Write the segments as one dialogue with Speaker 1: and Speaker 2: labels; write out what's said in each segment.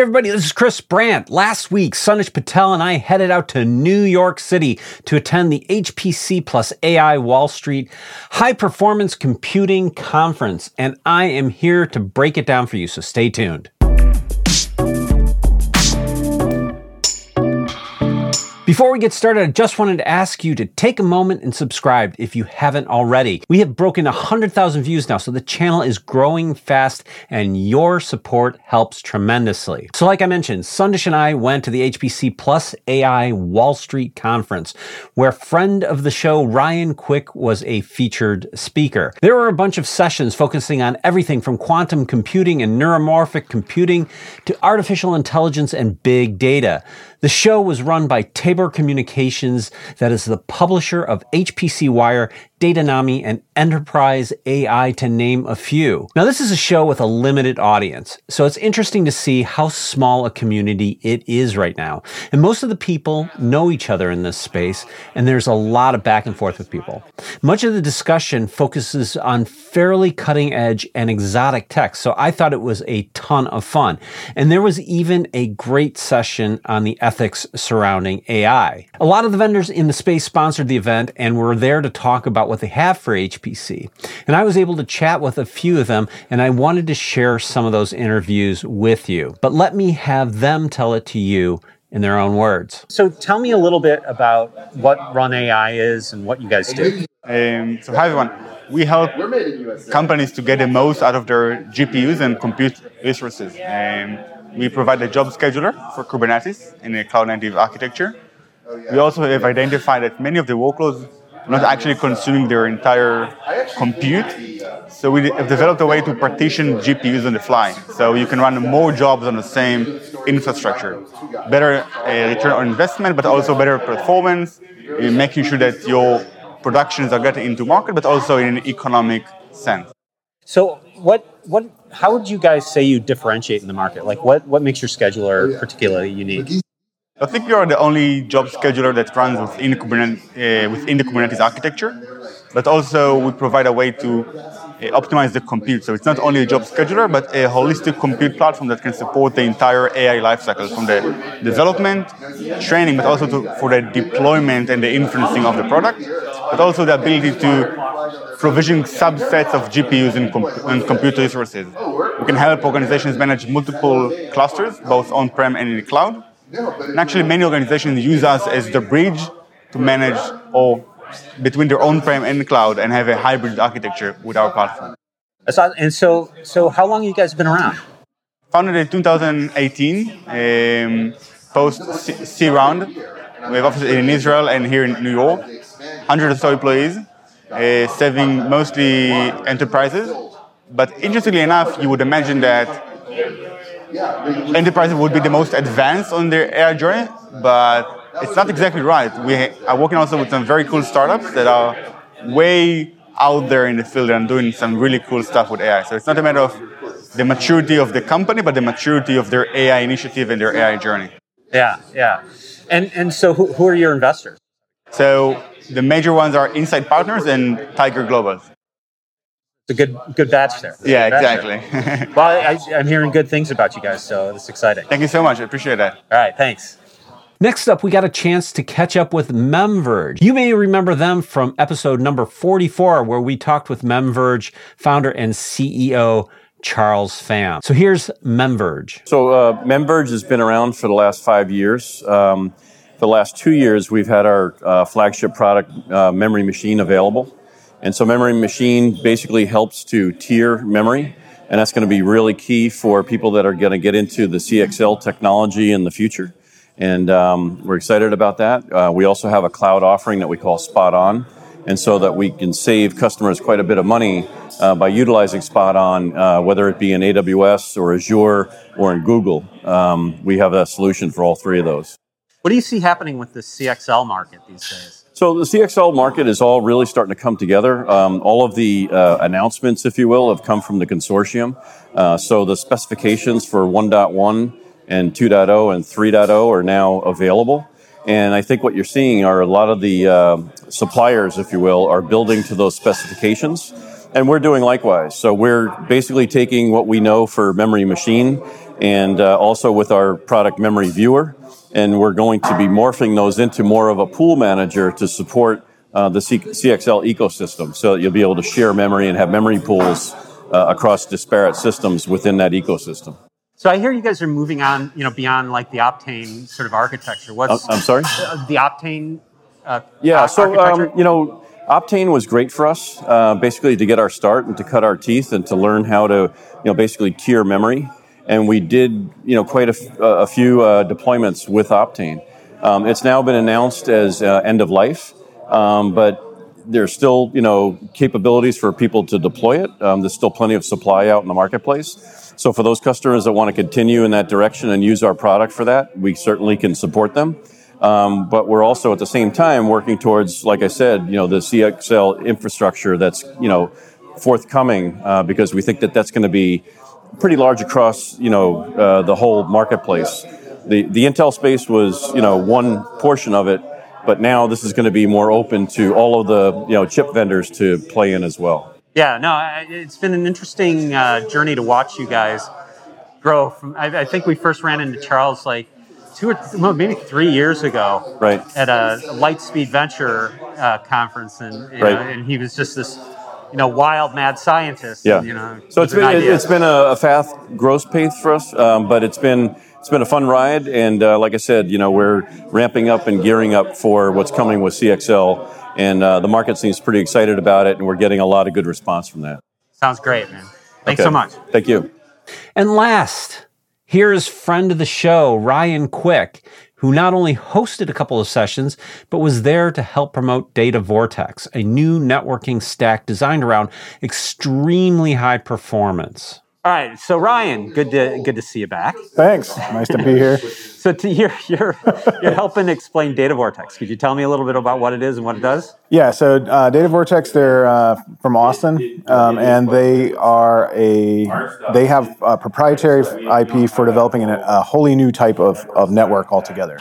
Speaker 1: Hey everybody, this is Chris Brandt. Last week, Sunish Patel and I headed out to New York City to attend the HPC plus AI Wall Street High Performance Computing Conference, and I am here to break it down for you, so stay tuned. Before we get started, I just wanted to ask you to take a moment and subscribe if you haven't already. We have broken 100,000 views now, so the channel is growing fast and your support helps tremendously. So like I mentioned, Sunish and I went to the HPC Plus AI Wall Street conference where friend of the show Ryan Quick was a featured speaker. There were a bunch of sessions focusing on everything from quantum computing and neuromorphic computing to artificial intelligence and big data. The show was run by Tabor Communications, that is the publisher of HPC Wire Datanami, and Enterprise AI, to name a few. Now, this is a show with a limited audience, so it's interesting to see how small a community it is right now. And most of the people know each other in this space, and there's a lot of back and forth with people. Much of the discussion focuses on fairly cutting edge and exotic tech, so I thought it was a ton of fun. And there was even a great session on the ethics surrounding AI. A lot of the vendors in the space sponsored the event and were there to talk about what they have for HPC. And I was able to chat with a few of them, and I wanted to share some of those interviews with you. But let me have them tell it to you in their own words. So tell me a little bit about what Run AI is and what you guys do.
Speaker 2: Um, so hi everyone. We help companies to get the most out of their GPUs and compute resources. Um, we provide a job scheduler for Kubernetes in a cloud native architecture. We also have identified that many of the workloads not actually consuming their entire compute. So we have developed a way to partition GPUs on the fly. So you can run more jobs on the same infrastructure. Better uh, return on investment, but also better performance, in making sure that your productions are getting into market, but also in an economic sense.
Speaker 1: So what what how would you guys say you differentiate in the market? Like what what makes your scheduler particularly unique?
Speaker 2: I think we are the only job scheduler that runs within, Kubernetes, uh, within the Kubernetes architecture, but also we provide a way to uh, optimize the compute. So it's not only a job scheduler, but a holistic compute platform that can support the entire AI lifecycle from the development, training, but also to, for the deployment and the inferencing of the product, but also the ability to provision subsets of GPUs and, comp- and resources. We can help organizations manage multiple clusters, both on-prem and in the cloud and actually, many organizations use us as the bridge to manage or between their on-prem and the cloud and have a hybrid architecture with our platform.
Speaker 1: And so, so how long you guys been around?
Speaker 2: Founded in 2018, um, post C round. We have offices in Israel and here in New York. Hundreds or so employees, uh, serving mostly enterprises. But interestingly enough, you would imagine that enterprises would be the most advanced on their AI journey, but it's not exactly right. We are working also with some very cool startups that are way out there in the field and doing some really cool stuff with AI. So it's not a matter of the maturity of the company, but the maturity of their AI initiative and their AI journey.
Speaker 1: Yeah, yeah. And and so who, who are your investors?
Speaker 2: So the major ones are Insight Partners and Tiger Global
Speaker 1: a good good batch there.
Speaker 2: Yeah, exactly.
Speaker 1: well, I, am hearing good things about you guys, so it's exciting.
Speaker 2: Thank you so much. I appreciate that.
Speaker 1: All right, thanks. Next up, we got a chance to catch up with MemVerge. You may remember them from episode number 44, where we talked with MemVerge founder and CEO Charles Fan. So here's MemVerge.
Speaker 3: So uh, MemVerge has been around for the last five years. Um, for the last two years, we've had our uh, flagship product, uh, Memory Machine, available. And so memory machine basically helps to tier memory. And that's going to be really key for people that are going to get into the CXL technology in the future. And um, we're excited about that. Uh, we also have a cloud offering that we call Spot On. And so that we can save customers quite a bit of money uh, by utilizing Spot On, uh, whether it be in AWS or Azure or in Google. Um, we have a solution for all three of those.
Speaker 1: What do you see happening with the CXL market these days?
Speaker 3: So the CXL market is all really starting to come together. Um, all of the uh, announcements, if you will, have come from the consortium. Uh, so the specifications for 1.1 and 2.0 and 3.0 are now available. And I think what you're seeing are a lot of the uh, suppliers, if you will, are building to those specifications. And we're doing likewise. So we're basically taking what we know for memory machine and uh, also with our product Memory Viewer. And we're going to be morphing those into more of a pool manager to support uh, the C- CXL ecosystem so that you'll be able to share memory and have memory pools uh, across disparate systems within that ecosystem.
Speaker 1: So I hear you guys are moving on, you know, beyond like the Optane sort of architecture. What's
Speaker 3: I'm sorry?
Speaker 1: uh, the Optane? Uh,
Speaker 3: Yeah,
Speaker 1: ar-
Speaker 3: so um, you know, Optane was great for us, uh, basically to get our start and to cut our teeth and to learn how to, you know, basically tier memory. And we did, you know, quite a, few uh, deployments with Optane. Um, it's now been announced as uh, end of life, um, but there's still, you know, capabilities for people to deploy it. Um, there's still plenty of supply out in the marketplace. So for those customers that want to continue in that direction and use our product for that, we certainly can support them. Um, but we're also at the same time working towards, like I said, you know, the CXL infrastructure that's, you know, forthcoming uh, because we think that that's going to be pretty large across, you know, uh, the whole marketplace. The the Intel space was, you know, one portion of it, but now this is going to be more open to all of the, you know, chip vendors to play in as well.
Speaker 1: Yeah, no, it's been an interesting uh, journey to watch you guys grow. From I, I think we first ran into Charles like two or well, maybe three years ago,
Speaker 3: Right.
Speaker 1: At a Lightspeed Venture uh, conference, and
Speaker 3: Right.
Speaker 1: know, and he was just this, you know, wild mad scientist.
Speaker 3: Yeah.
Speaker 1: you know,
Speaker 3: so it's
Speaker 1: with an
Speaker 3: been
Speaker 1: idea.
Speaker 3: it's been a, a fast growth pace for us, um, but it's been it's been a fun ride, and uh, like I said, you know, we're ramping up and gearing up for what's coming with CXL, and uh, the market seems pretty excited about it, and we're getting a lot of good response from that.
Speaker 1: sounds great, man. Thanks
Speaker 3: Okay.
Speaker 1: so much.
Speaker 3: Thank you.
Speaker 1: And last, here's friend of the show, Ryan Quick, who not only hosted a couple of sessions, but was there to help promote Data Vortex, a new networking stack designed around extremely high performance. All right, so Ryan, good to good to see you back.
Speaker 4: Thanks. Nice to be here.
Speaker 1: So to, you're you're you're helping explain Data Vortex. Could you tell me a little bit about what it is and what it does?
Speaker 4: Yeah, so uh, Data Vortex, they're uh, from Austin, um, and they are a they have a proprietary IP for developing an, a wholly new type of, of network altogether.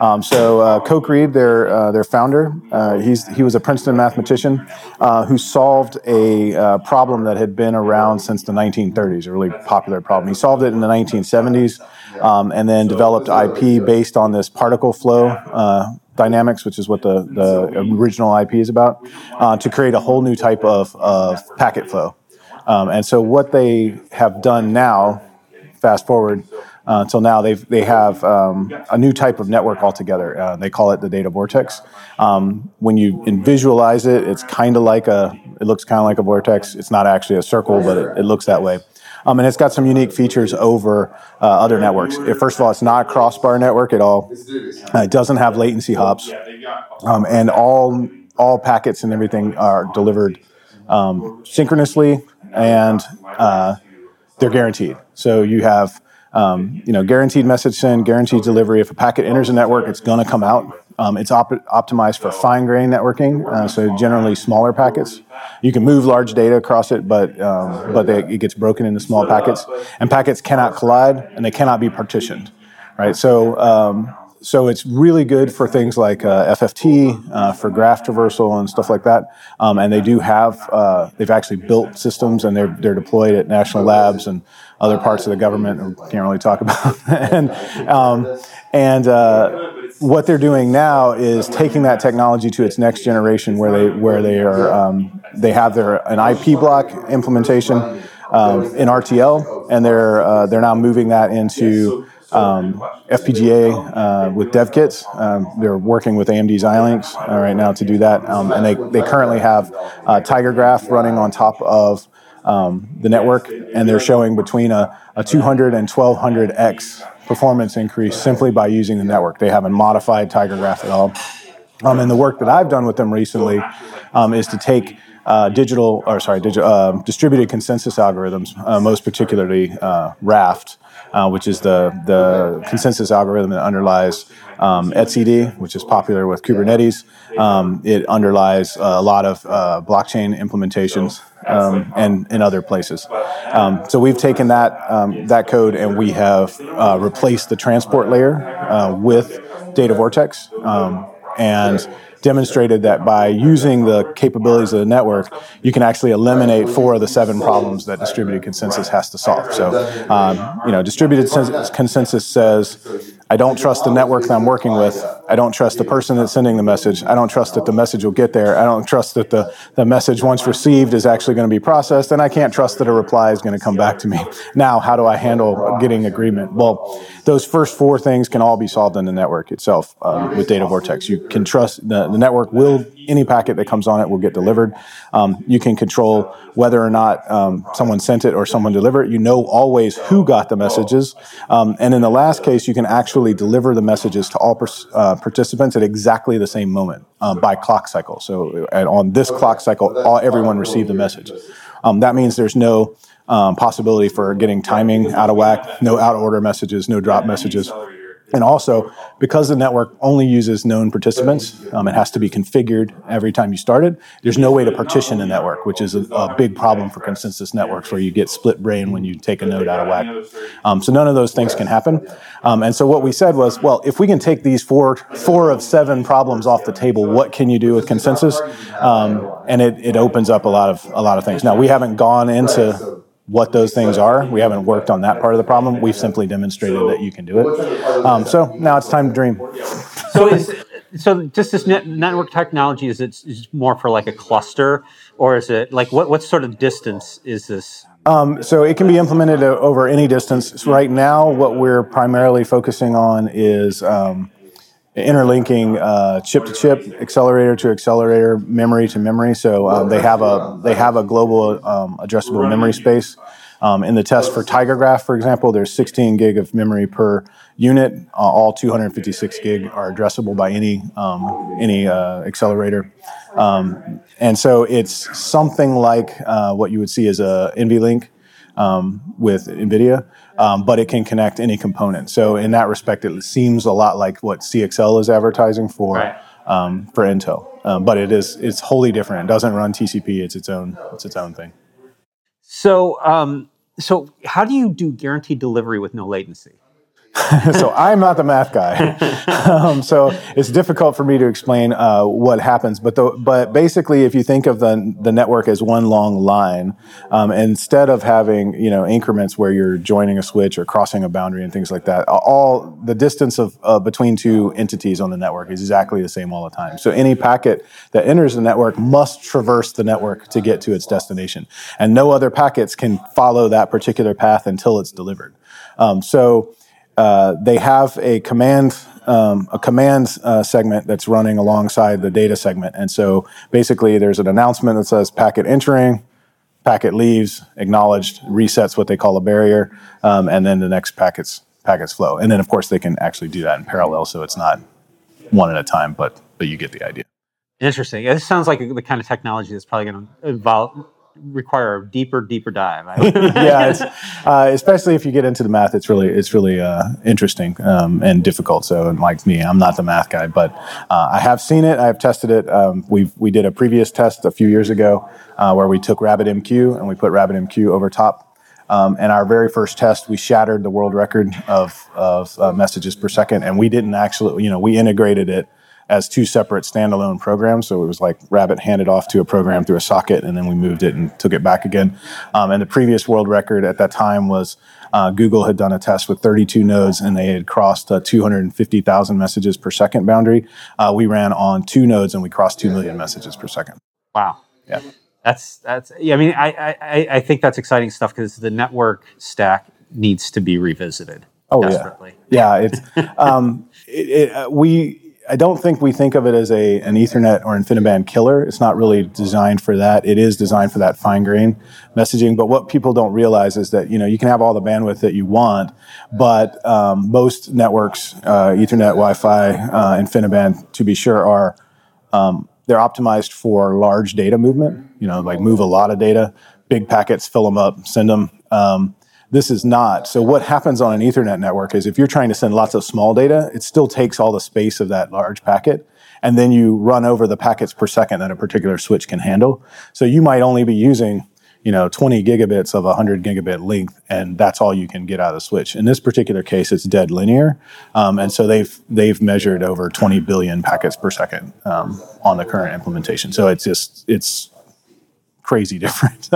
Speaker 4: Um, so uh, Coke Reed, their uh, their founder, uh, he's he was a Princeton mathematician uh, who solved a problem that had been around since the 1930s, a really popular problem. He solved it in the 1970s, um, and then developed IP based on this particle flow. Uh, dynamics, which is what the, the original IP is about, uh, to create a whole new type of, of packet flow. Um, and so what they have done now, fast forward uh, until now, they've, they have um, a new type of network altogether. Uh, they call it the data vortex. Um, when you visualize it, it's kind of like a, it looks kind of like a vortex. It's not actually a circle, but it, it looks that way. Um, and it's got some unique features over uh, other networks. First of all, it's not a crossbar network at all. Uh, it doesn't have latency hops, um, and all all packets and everything are delivered um, synchronously, and uh, they're guaranteed. So you have um, you know guaranteed message send, guaranteed delivery. If a packet enters a network, it's going to come out. Um, it's op- optimized for fine grained networking, uh, so generally smaller packets. You can move large data across it, but um, but they, it gets broken into small packets, and packets cannot collide and they cannot be partitioned, right? So um, so it's really good for things like uh, FFT, uh, for graph traversal and stuff like that. Um, and they do have uh, they've actually built systems and they're they're deployed at national labs and other parts of the government we can't really talk about. and um, and uh, what they're doing now is taking that technology to its next generation, where they where they are um, they have their an IP block implementation um, in RTL, and they're uh, they're now moving that into um, FPGA uh, with dev kits. Um, they're working with AMD Xilinx uh, right now to do that, um, and they, they currently have uh, TigerGraph running on top of um, the network, and they're showing between a, a 200 and 1200x performance increase simply by using the network. They haven't modified TigerGraph at all. Um, and the work that I've done with them recently um, is to take uh, digital, or sorry, digi- uh, distributed consensus algorithms, uh, most particularly uh, Raft, uh, which is the the consensus algorithm that underlies um, etcd, which is popular with Kubernetes. Um, it underlies a lot of uh, blockchain implementations um, and in other places. Um, so we've taken that um, that code and we have replaced the transport layer with Data Vortex. And demonstrated that by using the capabilities of the network, you can actually eliminate four of the seven problems that distributed consensus has to solve. So, um, you know, distributed consensus says I don't trust the network that I'm working with. I don't trust the person that's sending the message. I don't trust that the message will get there. I don't trust that the, the message, once received, is actually going to be processed. And I can't trust that a reply is going to come back to me. Now, how do I handle getting agreement? Well, those first four things can all be solved in the network itself um, with Data Vortex. You can trust the, the network will any packet that comes on it will get delivered. Um, you can control whether or not um, someone sent it or someone delivered it. You know always who got the messages. Um, and in the last case, you can actually deliver the messages to all pers- uh, participants at exactly the same moment uh, by clock cycle. So on this clock cycle, all, everyone received the message. Um, that means there's no um, possibility for getting timing out of whack, no out of order messages, no drop messages. And also, because the network only uses known participants, um, it has to be configured every time you start it. There's no way to partition a network, which is a, a big problem for consensus networks where you get split brain when you take a node out of whack. Um, so none of those things can happen. Um, and so what we said was, well, if we can take these four, four of seven problems off the table, what can you do with consensus? Um, and it, it opens up a lot of a lot of things. Now we haven't gone into what those things are. We haven't worked on that part of the problem. We've simply demonstrated that you can do it. Um, so now it's time to dream.
Speaker 1: so is so just this net, network technology is it is more for like a cluster, or is it like what what sort of distance is this?
Speaker 4: Um, so it can be implemented over any distance. So right now, what we're primarily focusing on is um, interlinking uh, chip to chip, accelerator to accelerator, memory to memory. So um, they have a they have a global um, addressable memory space. Um, in the test for TigerGraph, for example, there's 16 gig of memory per unit. Uh, all 256 gig are addressable by any um, any uh, accelerator, um, and so it's something like uh, what you would see as a NVLink um, with NVIDIA, um, but it can connect any component. So in that respect, it seems a lot like what CXL is advertising for right. um, for Intel, um, but it is it's wholly different. It doesn't run TCP. It's its own it's its own thing.
Speaker 1: So um, so how do you do guaranteed delivery with no latency?
Speaker 4: so I'm not the math guy, um, so it's difficult for me to explain uh, what happens. But the, but basically, if you think of the the network as one long line, um, instead of having you know increments where you're joining a switch or crossing a boundary and things like that, all the distance of uh, between two entities on the network is exactly the same all the time. So any packet that enters the network must traverse the network to get to its destination, and no other packets can follow that particular path until it's delivered. Um, so uh, they have a command um, a command uh, segment that's running alongside the data segment, and so basically there's an announcement that says packet entering, packet leaves, acknowledged, resets what they call a barrier, um, and then the next packets packets flow, and then of course they can actually do that in parallel, so it's not one at a time, but but you get the idea.
Speaker 1: Interesting. This sounds like the kind of technology that's probably going to involve require a deeper, deeper dive.
Speaker 4: yeah, uh, especially if you get into the math, it's really it's really uh, interesting um, and difficult. So, like me, I'm not the math guy, but uh, I have seen it. I have tested it. Um, we we did a previous test a few years ago uh, where we took RabbitMQ and we put RabbitMQ over top. Um, and our very first test, we shattered the world record of, of uh, messages per second, and we didn't actually, you know, we integrated it as two separate standalone programs. So it was like Rabbit handed off to a program through a socket, and then we moved it and took it back again. Um, and the previous world record at that time was uh, Google had done a test with 32 nodes, and they had crossed a 250,000 messages per second boundary. Uh, we ran on two nodes, and we crossed two million messages per second.
Speaker 1: Wow.
Speaker 4: Yeah.
Speaker 1: That's that's. Yeah, I mean, I I, I think that's exciting stuff because the network stack needs to be revisited.
Speaker 4: Oh desperately. yeah, yeah. It's um, it, it, uh, we I don't think we think of it as a an Ethernet or InfiniBand killer. It's not really designed for that. It is designed for that fine grain messaging. But what people don't realize is that you know you can have all the bandwidth that you want, but um, most networks, uh, Ethernet, Wi-Fi, uh, InfiniBand, to be sure, are um, they're optimized for large data movement. You know, like move a lot of data, big packets, fill them up, send them. Um, this is not. So what happens on an Ethernet network is if you're trying to send lots of small data, it still takes all the space of that large packet. And then you run over the packets per second that a particular switch can handle. So you might only be using, you know 20 gigabits of a 100 gigabit length and that's all you can get out of the switch in this particular case it's dead linear um, and so they've they've measured over 20 billion packets per second um, on the current implementation so it's just it's crazy different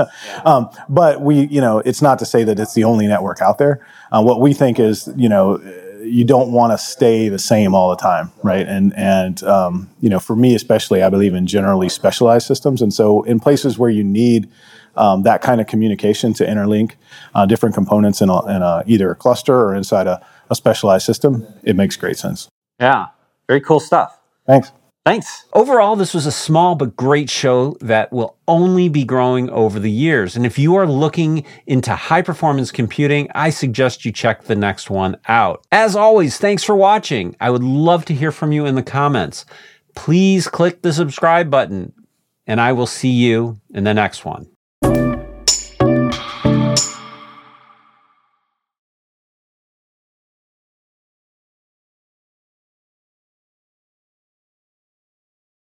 Speaker 4: um, but we you know it's not to say that it's the only network out there uh, what we think is you know you don't want to stay the same all the time, right? And and um, you know, for me especially, I believe in generally specialized systems, and so in places where you need um, that kind of communication to interlink uh, different components in, a, in a, either a cluster or inside a, a specialized system, it makes great sense.
Speaker 1: Yeah, very cool stuff.
Speaker 4: Thanks.
Speaker 1: Thanks. Overall, this was a small but great show that will only be growing over the years. And if you are looking into high performance computing, I suggest you check the next one out. As always, thanks for watching. I would love to hear from you in the comments. Please click the subscribe button, and I will see you in the next one.